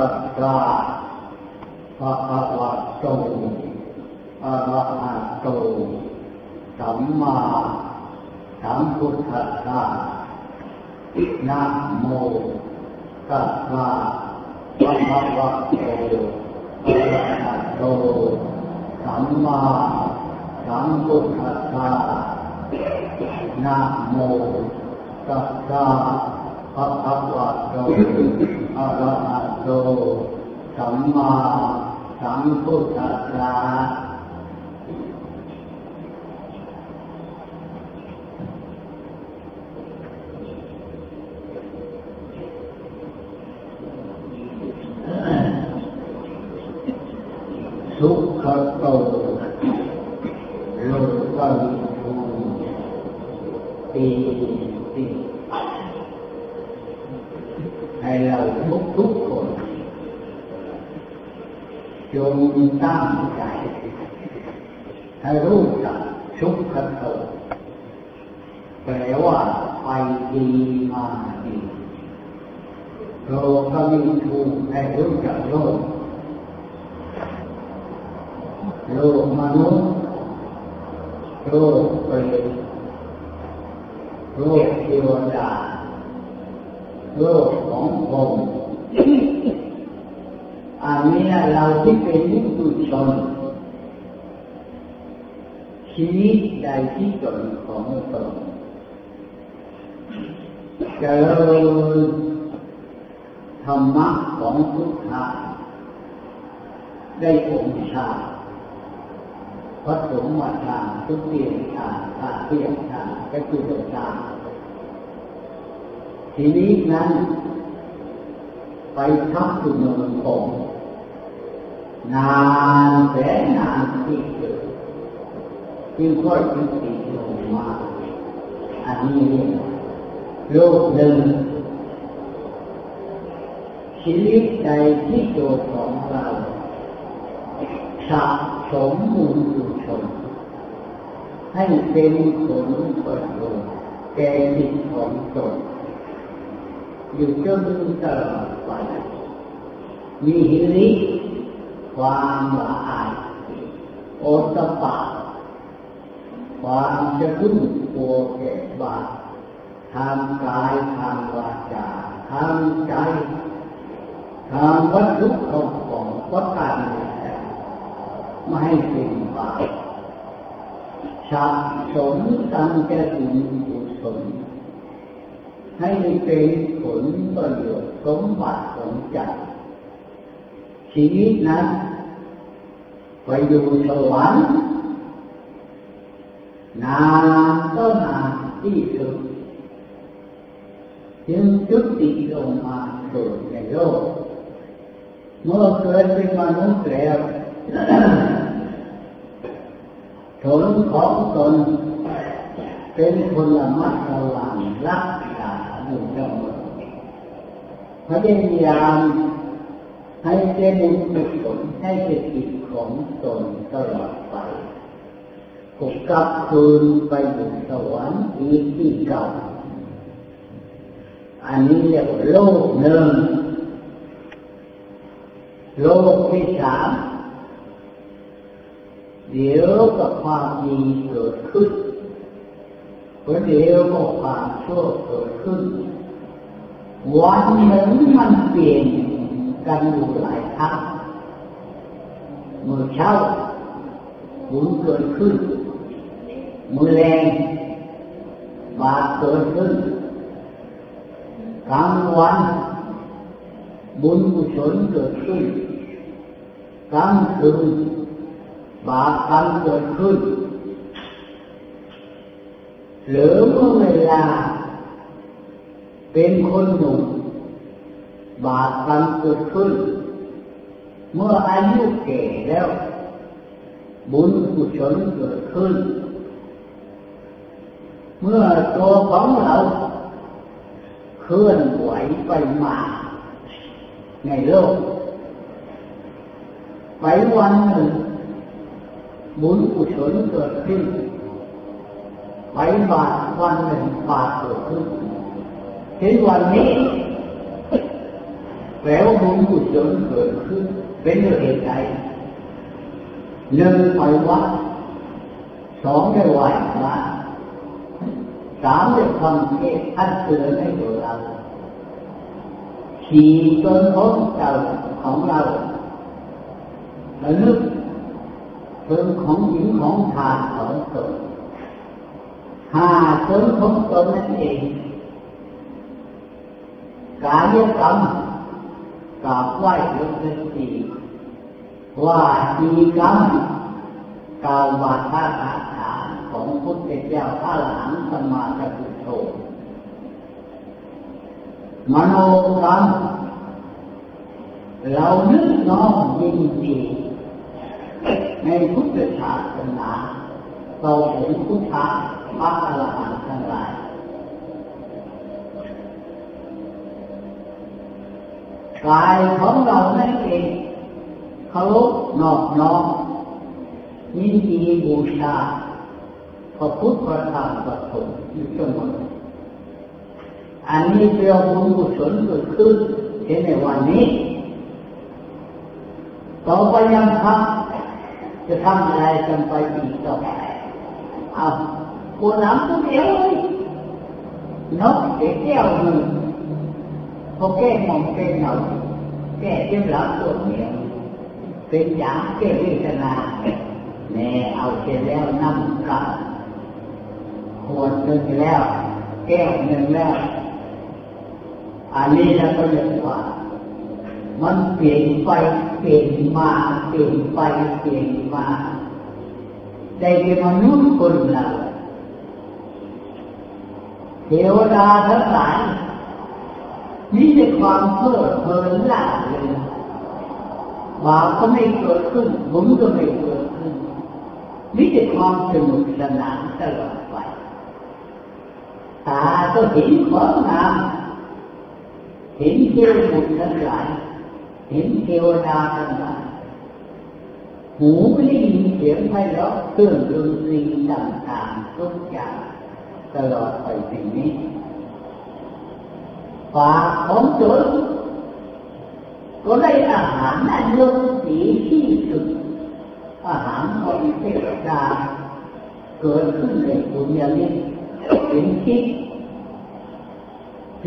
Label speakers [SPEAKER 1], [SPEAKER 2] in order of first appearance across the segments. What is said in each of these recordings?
[SPEAKER 1] ตัสสะภะคะวะโตอะระหะโตสัมมาสัมพุทธัสสะนะโมตัสสะภะคะวะโตอะระหะโตสัมมาสัมพุทธัสสะนะโมตัสสะภะคะวะโตอะระหะ โตสัมมาสัมพุทธัสสะสุขโตโลกังภูตีติให้เราทุกทุกคน จงตั้งใจให้รู้จักสุขโตแปลว่าไปดีมาดีโลกมีทูให้รู้จักโลกโลกมนุษย์โลกเปรตโลกเทวดาโลกของผม อันนี้เราที่เป็นนิสุชนชีวิตใดที่ตนของตนเจริญธรรมะของพุทธะได้องค์ชาพระสงฆ์มาทางทุกเตียงทางทาเตียงทางก็คือดวงตาทีนี้นั้น ไปทับตุนนผม นานแสนนานที่เกิดจึงค่อยยุติลงมาอันนี้เรียกโลกหนึ่งชีวิตใดที่ตัวของเราสะสมบุญกุศลให้เป็นผลประโยชน์แก่จิตของตนอยู่จนตลอดไปมีหิริ ความละอายโอตปะความจะรุ่งกลัวแก่บาปทางกายทางวาจาทางใจทางวัตถุของของวัตถุไม่ให้เป็นบาปสะสมตั้งแต่บุญกุศลให้เป็นผลประโยชน์สมบัติของใจชีวิตนั้น ไปอยู่สวรรค์นานก็นานที่สุดจึงจุติลงมาเกิดในโลกเมื่อเกิดเป็นมนุษย์แล้วผลของตนเป็นคนละมัดระวังรักษาอยู่เสมอพยายาม ให้เป็นบุญกุศลให้เป็นจิตของตนตลอดไปกกลับคืนไปอยู่สวรรค์อีกที่เก่า อันนี้เรียกว่าโลกหนึ่ง โลกที่สามเดี๋ยวก็ความดีเกิดขึ้นเดี๋ยวก็ความชั่วเกิดขึ้น วันหนึ่งมันเปลี่ยน กันอยู่หลายครั้งเมื่อเช้าบุญเกิดขึ้นมือแรงบาปเกิดขึ้นกลางวันบุญกุศลเกิดขึ้นกลางคืนบาปกรรมเกิดขึ้นหรือเมื่อเวลา เป็นคนหนุ่ม บาปกรรมเกิดขึ้น เมื่ออายุแก่แล้ว บุญกุศลเกิดขึ้น เมื่อตัวของเราเคลื่อนไหวไปมาในโลกไปวันหนึ่งบุญกุศลเกิดขึ้นไปบาทวันหนึ่งบาทเกิดขึ้นเห็นวันนี้ แล้วบุญกุศลเกิดขึ้นเป็นเหตุใดหนึ่งไปวัดสองได้ไหว้พระสามได้ทำเทศท่านเตือนให้ตัวเราสี่จนพ้นเจ้าของเราแล้วนึกถึงของหญิงของทานของตนห้าจนพ้นตนนั่นเองกายกรรม กราบไหว้ยกเลิกสีว่าจีกรรมกาววาทาอาถาของพุทธเจ้าพระหลังสมาธิพุทโธมโนกรรมเรานึกน้อมยินดีในพุทธศาสนาเราเห็นพุทธะพระอรหันต์ทั้งหลาย กายของเรานั่นเองเคารพนอบน้อมยินดีบูชาพระพุทธพระธรรมพระสงฆ์อยู่เสมออันนี้เป็นบุญกุศลเกิดขึ้นในวันนี้ ต่อไปยังทำจะทำอะไรกันไปอีกต่อไปเอาปวดหลังตัวเดียวเลยนกเดียวหนึ่ง พอแก้มองเป็นเหนาแก้เจ็บหลังปวเหนียวเป็นอย่างแก้เวทนาแม่เอาเสร็จแล้วนั่งกับขวดหนึ่งแล้ว แก้วหนึ่งแล้วอันนี้เราก็เรียกว่า มันเปลี่ยนไปเปลี่ยนมาเปลี่ยนไปเปลี่ยนมาได้เป็นมนุษย์คนเราเทวดาทั้งหลาย มีแต่ความเพลิดเพลินล่าเลยบาปก็ไม่เกิดขึ้นบุญก็ไม่เกิดขึ้นมีแต่ความสนุกสนานตลอดไปตาก็เห็นความงามเห็นเทวบุตรทั้งหลายเห็นเทวดาทั้งหลายหูก็ได้ยินเสียงไพเราะเครื่องดนตรีต่างๆทุกอย่างตลอดไปสิ่งนี้ ปากของโจรก็ได้อาหารอันเลิศสีที่สุดอาหารของเทวดาเกิดขึ้นในบุญญาลิเป็นทิพย์จ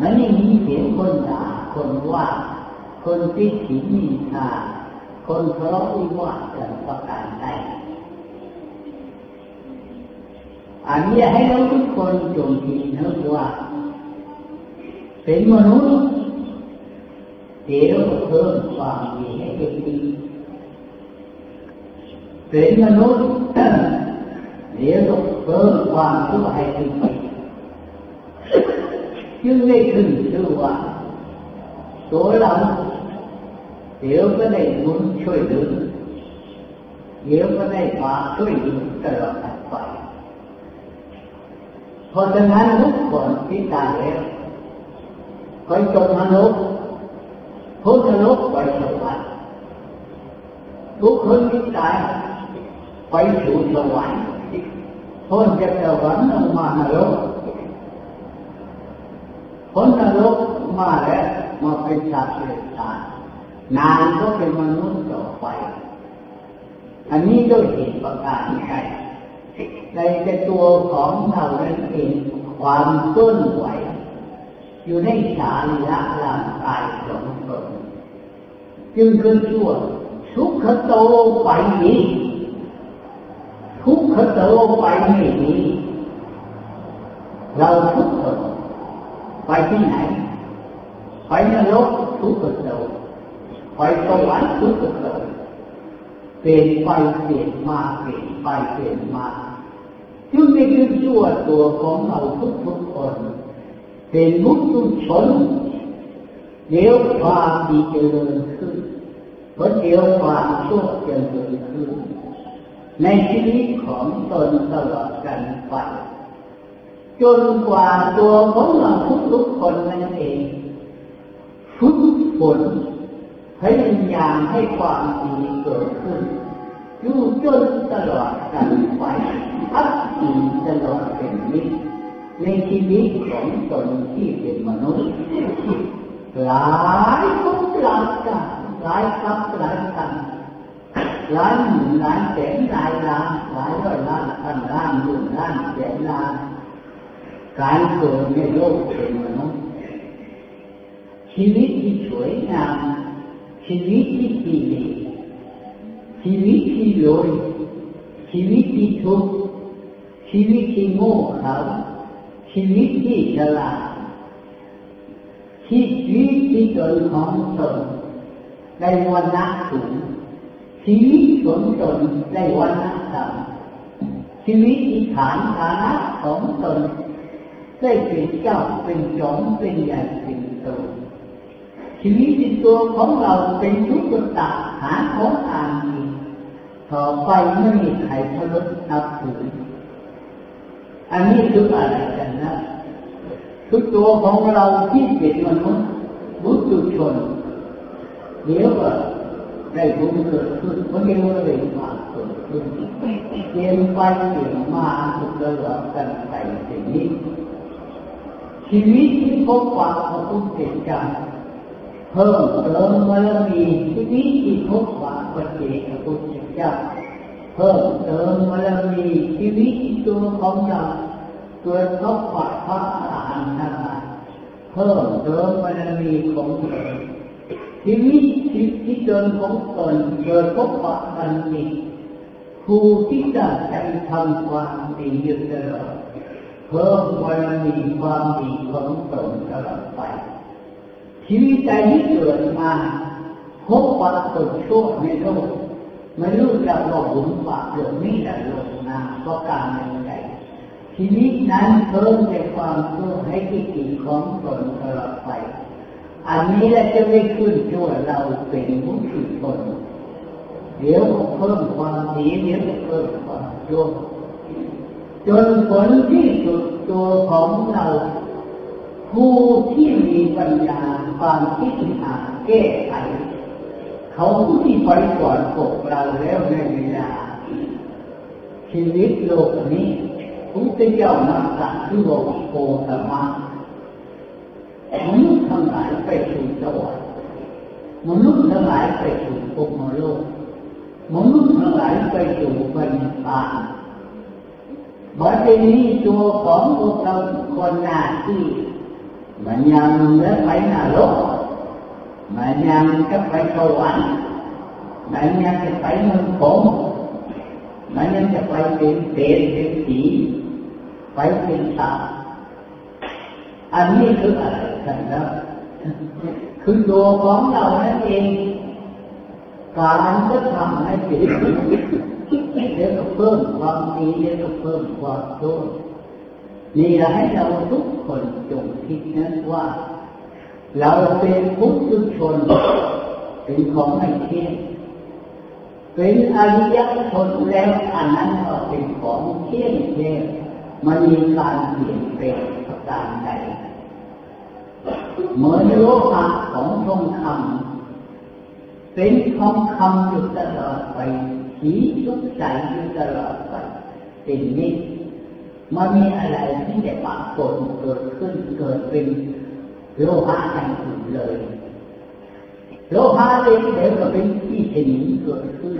[SPEAKER 1] มันไปหูก็ได้ฟังเสียงมนุษย์ร้องรำทับเก่งดนตรีสนั่นหวันไหวมันไม่มีเสียงคนด่าคนว่า คนที่ขีมีทาคนทะเลาะวิวาทกันประการใดอันนี้ให้เราทุกคนจงคิดนะว่าเป็นมนุษย์เดี๋ยวเพิ่มความดีให้เกิดดีเป็นมนุษย์เดี๋ยวเพิ่มความชั่วให้เกิดดี จึงได้ขึ้นชื่อว่าตัวเราเดี๋ยวก็ได้บุญช่วยเหลือเดี๋ยวก็ได้ควาช่วยเหลือตลอดไปเพราะฉะนั้นทุกคนที่ตายแล้วก็จงนรกพ้นนรกไปสวรรค์ทุกคนที่ตายไปสู่สวรรค์พ้นจากสวรรค์มานรก พ้นนรกมาแล้วมาเป็นสัตว์เลี้ยงตายนานก็เป็นมนุษย์ต่อไป อันนี้ด้วยเหตุประการใดในตัวของเราเองความเคลื่อนไหวอยู่ในสารีระร่างกายของตนจึงคือชั่วทุกขโตไปดีทุกขโตไปไม่ดีเราทุกคน ไปที่ไหน ไปนรกทุกขโตไปสวรรค์ทุกขโตเปลี่ยนไปเปลี่ยนมาเปลี่ยนไปเปลี่ยนมาจึงไม่คือชั่วตัวของเราทุกๆคนเป็นมุตุชนเดี๋ยวความดีเจริญขึ้นเพราะเดี๋ยวความชั่วเจริญขึ้นในชีวิตของตนตลอดกันไป จนกว่าตัวของเราทุกๆคนนั่นเองทุกผลพยายามให้ความดีเกิดขึ้นอยู่จนตลอดกันไปพักดีตลอดเป็นนิดในชีวิตของตนที่เป็นมนุษย์หลายภพหลายกันหลายครับหลายกันหลายหมื่นหลายแสนหลายล้านหลายร้อยล้านพันล้านหมื่นล้านแสนล้าน การเกิดในโลกเป็นมนุษย์ชีวิตที่สวยงามชีวิตที่ดีชีวิตที่รวยชีวิตที่ทุกข์ชีวิตที่โง่เขลาชีวิตที่ฉลาดชีวิตที่ตนของตนในวันนักสูงชีวิตของตนในวันนักต่ำชีวิตที่ฐานฐานะของตน ได้เป็นเจ้าเป็นจอมเป็นใหญ่เป็นโตชีวิตที่ตัวของเราเป็นทุกข์ตาหาของอ่านดีต่อไปไม่มีใครทะลุนับถืออันนี้คืออะไรกันนะคือตัวของเราที่เป็นมนุษย์บุตุชนเดี๋ยวก็ได้บุญเกิดขึ้นมันก็เลยมาเกิดขึ้นเปลี่ยนไปเปลี่ยนมาสุดตลอดกันไปสิ่งนี้ ชีวิตที่พบความพระพุทธเจ้าเพิ่มเติมบารมีชีวิตที่พบความปฏิพระพุทธเจ้าเพิ่มเติมบารมีชีวิตที่ตัวของเราเกิดพบปัจพระอรหันต์ทั้งหลายเพิ่มเติมบารมีของตนชีวิตที่ตนของตนเกิดพบปัจบันมีผู้ที่จะใจทำความดีอยู่ตลอด เพิ่มบารมีความดีของตนตลอดไปชีวิตใจที่เกิดมาพบปรากฏชั่วในโลกไม่รู้จะหลอกหุนปากหรือไม่แต่ลงนาก็การในใจชีวิตนั้นเพิ่มในความชั่วให้กิจของตนตลอดไปอันนี้แหละจะไม่ขึ้นชั่วเราเป็นมุสุชนเดี๋ยวเพิ่มความดีเดี๋ยวเพิ่มความชั่ว จนผลที่สุดตัวของเราผู้ที่มีปัญญาความคิดหาแก้ไขเขาผู้ที่ไปก่อนพวกเราแล้วในเวลาชีวิตโลกนี้พระเจ้านักสัตว์ที่บอกโกธรรมะมนุษย์ทั้งหลายไปสู่สวรรค์มนุษย์ทั้งหลายไปสู่ภพโลกมนุษย์ทั้งหลายไปสู่ปัญญา บัดนี้ตัวของพวกเราคนหน้าที่มันยังและไปนรกมันยังจะไปสวรรค์มันยังจะไปเมืองผมมันยังจะไปเป็นเศษเป็นสีไปเป็นสาวอันนี้คืออะไรกันนะคือตัวของเรานั่นเอง การจะทำให้เป็น เดี๋ยวก็เพิ่มความดีเดี๋ยวก็เพิ่มความชั่วนี่แหละให้เราทุกคนจงคิดนั้นว่า เราเป็นพุทธชนเป็นของไม่เที่ยงเป็นอริยชนแล้วอันนั้นก็เป็นของเที่ยงเที่ยงมันมีการเปลี่ยนแปลงประการใดเหมือนโลหะของทองคำเป็นทองคำอยู่ตลอดไป สีสุกใสอยู่ตลอดไปเป็นนิดมันมีอะไรที่จะปรากฏเกิดขึ้นเกิดเป็นโลหะอย่างอื่นเลย โลหะเล็กเดี๋ยวก็เป็นที่ชนิดเกิดขึ้น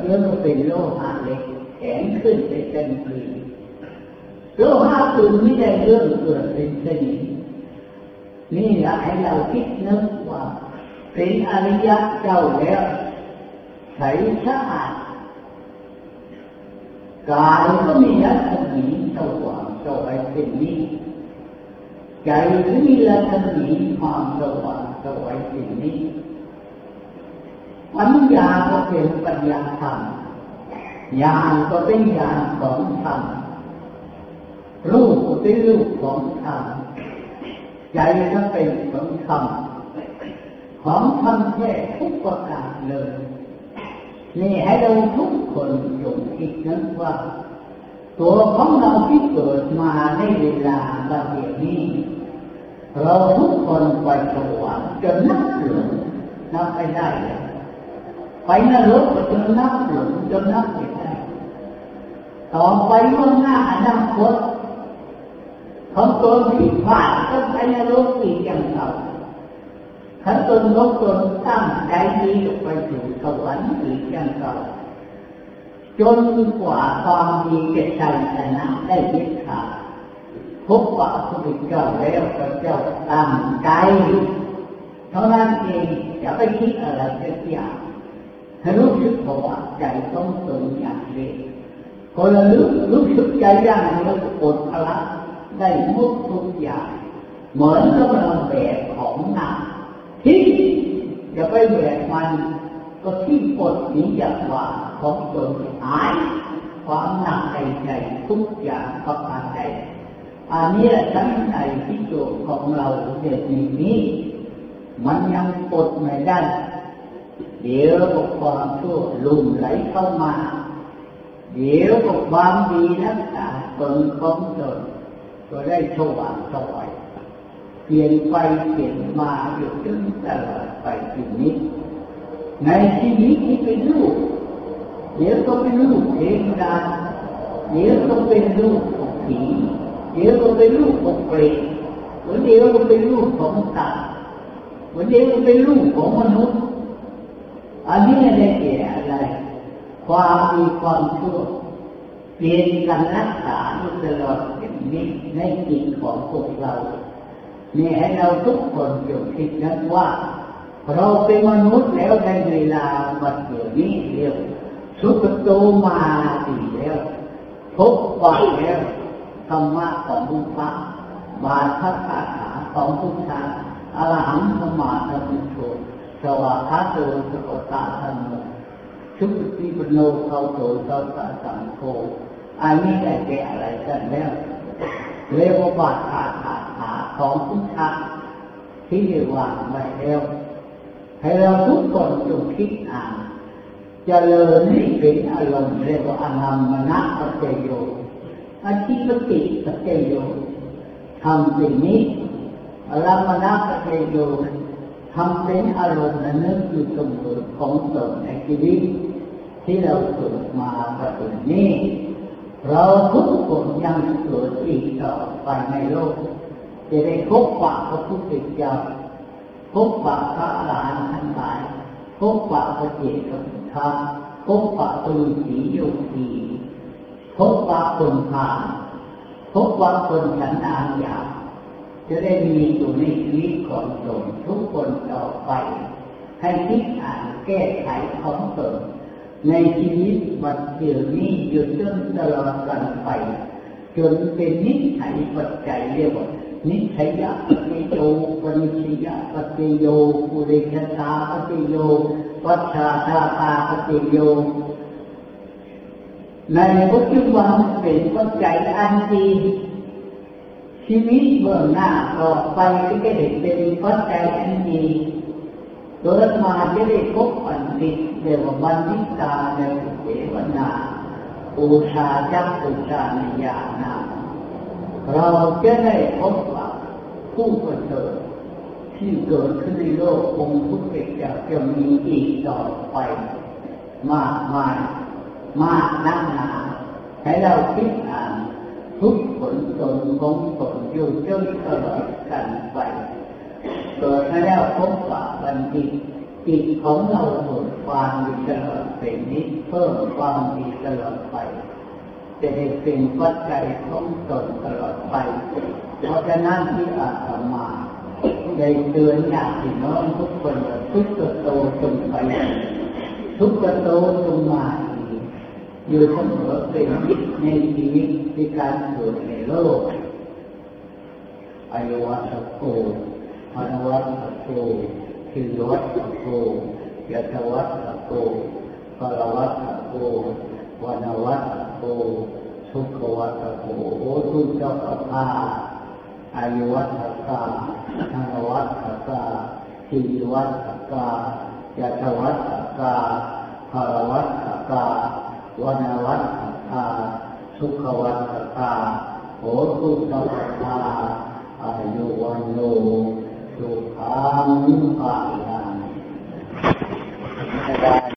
[SPEAKER 1] เดี๋ยวก็เป็นโลหะเล็กแข็งขึ้นเป็นเต็มปีโลหะอื่นไม่ได้เรื่องเกิดเป็นชนิดนี่แหละให้เราคิดนึกว่าเป็นอริยะเจ้าแล้ว ใสสะอาดกายก็มีรัศมีสว่างสวัยเป็นนี้ใจก็มีรัศมีความสว่างสวัยเป็นนี้ปัญญาก็เป็นปัญญาธรรมญาณก็เป็นญาณของธรรมรูปก็เป็นรูปของธรรมใจก็เป็นของธรรมของธรรมแท้ทุกประการเลย นี่ให้เราทุกคนจงคิดนั้นว่า ตัวของเราที่เกิดมาในเวลาบัดนี้ เราทุกคนไปสวรรค์จนนับหลงนับไม่ได้เลยไปนรกจนนับหลงจนนับไม่ได้ต่อไปเมื่อหน้าอนาคตของตนผิดพลาดก็ไปนรกอีกอย่างเก่า ถ้าตนลบตนตั้งใจดีไปสู่สวรรค์อีกอย่างเก่าจนกว่าความดีเจะชัยชนะได้เด็ดขาดพบว่าพระพุทธเจ้าแล้วพระเจ้าตั้งใจเท่านั้นเองอย่าไปคิดอะไรสักอย่างให้รู้สึกบอกว่าใจต้องตรงอย่างนี้คนละรู้รู้สึกใจอย่างนี้นแล้วอดพลังได้มุดทุกอย่างเหมือนกับเราแบกของหนัก ที่อย่าไปแบกมัน ก็ที่ปลดหนีจากว่าของตนหาย ความหนักในใจทุกอย่างประการใดอันนี้ทั้งในที่ตัวของเราเด็กนี้ มันยังปลดไม่ได้ เดี๋ยวกับความชั่วลุ่มไหลเข้ามา เดี๋ยวกับความดีรักษาตนของตนก็ได้สว่างสวย ปลี่ยนไปเปลี่ยนมาอยู่จนตลอดไปทีนี้ ในชีวิตที่เป็นลูกเดี๋ยวก็เป็นลูกเทวดาเดี๋ยวก็เป็นลูกของผีเดี๋ยวก็เป็นลูกของเปรตวันเดียวก็เป็นลูกของสัตว์วันเดียวก็เป็นลูกของมนุษย์ อันนี้ได้แก่อะไร ความมีความชั่วเปลี่ยนกันรักษาตลอดอย่างนี้ในจิตของพวกเรา นี่ให้เราทุกคนจงคิดนั้นว่า เราเป็นมนุษย์แล้วในเวลาบัดเดี๋ยวนี้เรียกสุขโตมาดีแล้วพบว่าแล้วธรรมะของพุทธะบาทพระคาถาของพุทธะอรหังสมาธิมุโชสวากขาโตสกตาธรรมชุติปโนเขาโตเ้าตาสังโฆอันนี้ได้แก่อะไรกันแล้วเรียกว่าบาทคาถาถา ของพุทธะที่เรียกว่าไว้แล้ว ให้เราทุกคนจงคิดอ่านจเจริญให้เป็นอารมณ์เรียกว่าอนัมมณะปัจโยอาชีพติปัจโยทำสิ่งนี้อารมณะปัจโยทำเป็นอารมณ์และนึกอยู่เสมอของตนในชีวิตที่เราเกิดมาแบบนี้ เราทุกคนยังเกิดอีกต่อไปในโลก จะได้พบปะพระพุทธเจ้าพบปะพระอรหลานทั้งหลายพบปะพระเจตธรรมพบปะตุลสีโยคีพบปะคนพาพบปะคนฉันอางอยากจะได้มีอยู่ในชีวิตของตนทุกคนต่อไป ให้คิดอ่านแก้ไขของตนในชีวิตวันเดียวนี้อยู่จนตลอดกันไป จนเป็นนิสัยปัจจัยเรียกว่านิสัยปฏิโยปนิชยปฏิโยปุริชตาปฏิโยวัชชาตาตาปฏิโยในปัจจุบันเป็นปัจจัยอันดีชีวิตเบื้องหน้าต่อไปก็จะได้เป็นปัจจัยอันดีเกิดมาจะได้พบอันดีเรียกว่าบัณฑิตาในเทวนา อุชาจักอุชานิยานาเราจะได้พบว่าผู้ประเสริฐที่เกิดขึ้นในโลกองค์พุทธเจ้าจะมีอีกต่อไป มากมายมากนักหนาให้เราคิดอ่านทุกผลตนของตนอยู่จนตลอดกันไปเกิดให้แล้วพบว่าบัณฑิต จิตของเราเกิดความดีตลอดเป็นนิดเพิ่มความดีตลอดไป จะได้เป็นปัจจัยของตนตลอดไป เพราะฉะนั้นที่อาตมาได้เตือนญาติน้องทุกคนทุกโตจงไป ทุกโตจงมาอยู่เสมอเป็นมิตในชีวิตในการเกิดในโลกอายุวัตโกอนุวัตโก คือวัตโกยตวัตโกปรวัตโกวานวัตโกทุกขวัตโกโอทุกเจ้าข้าอายุวัตกาธนวัตกาทีวัตกายตวัตกาภารวัตกาวานวัตตาสุขวัตตาโหตุตวัตาอายุวันโน สุขังภาลัง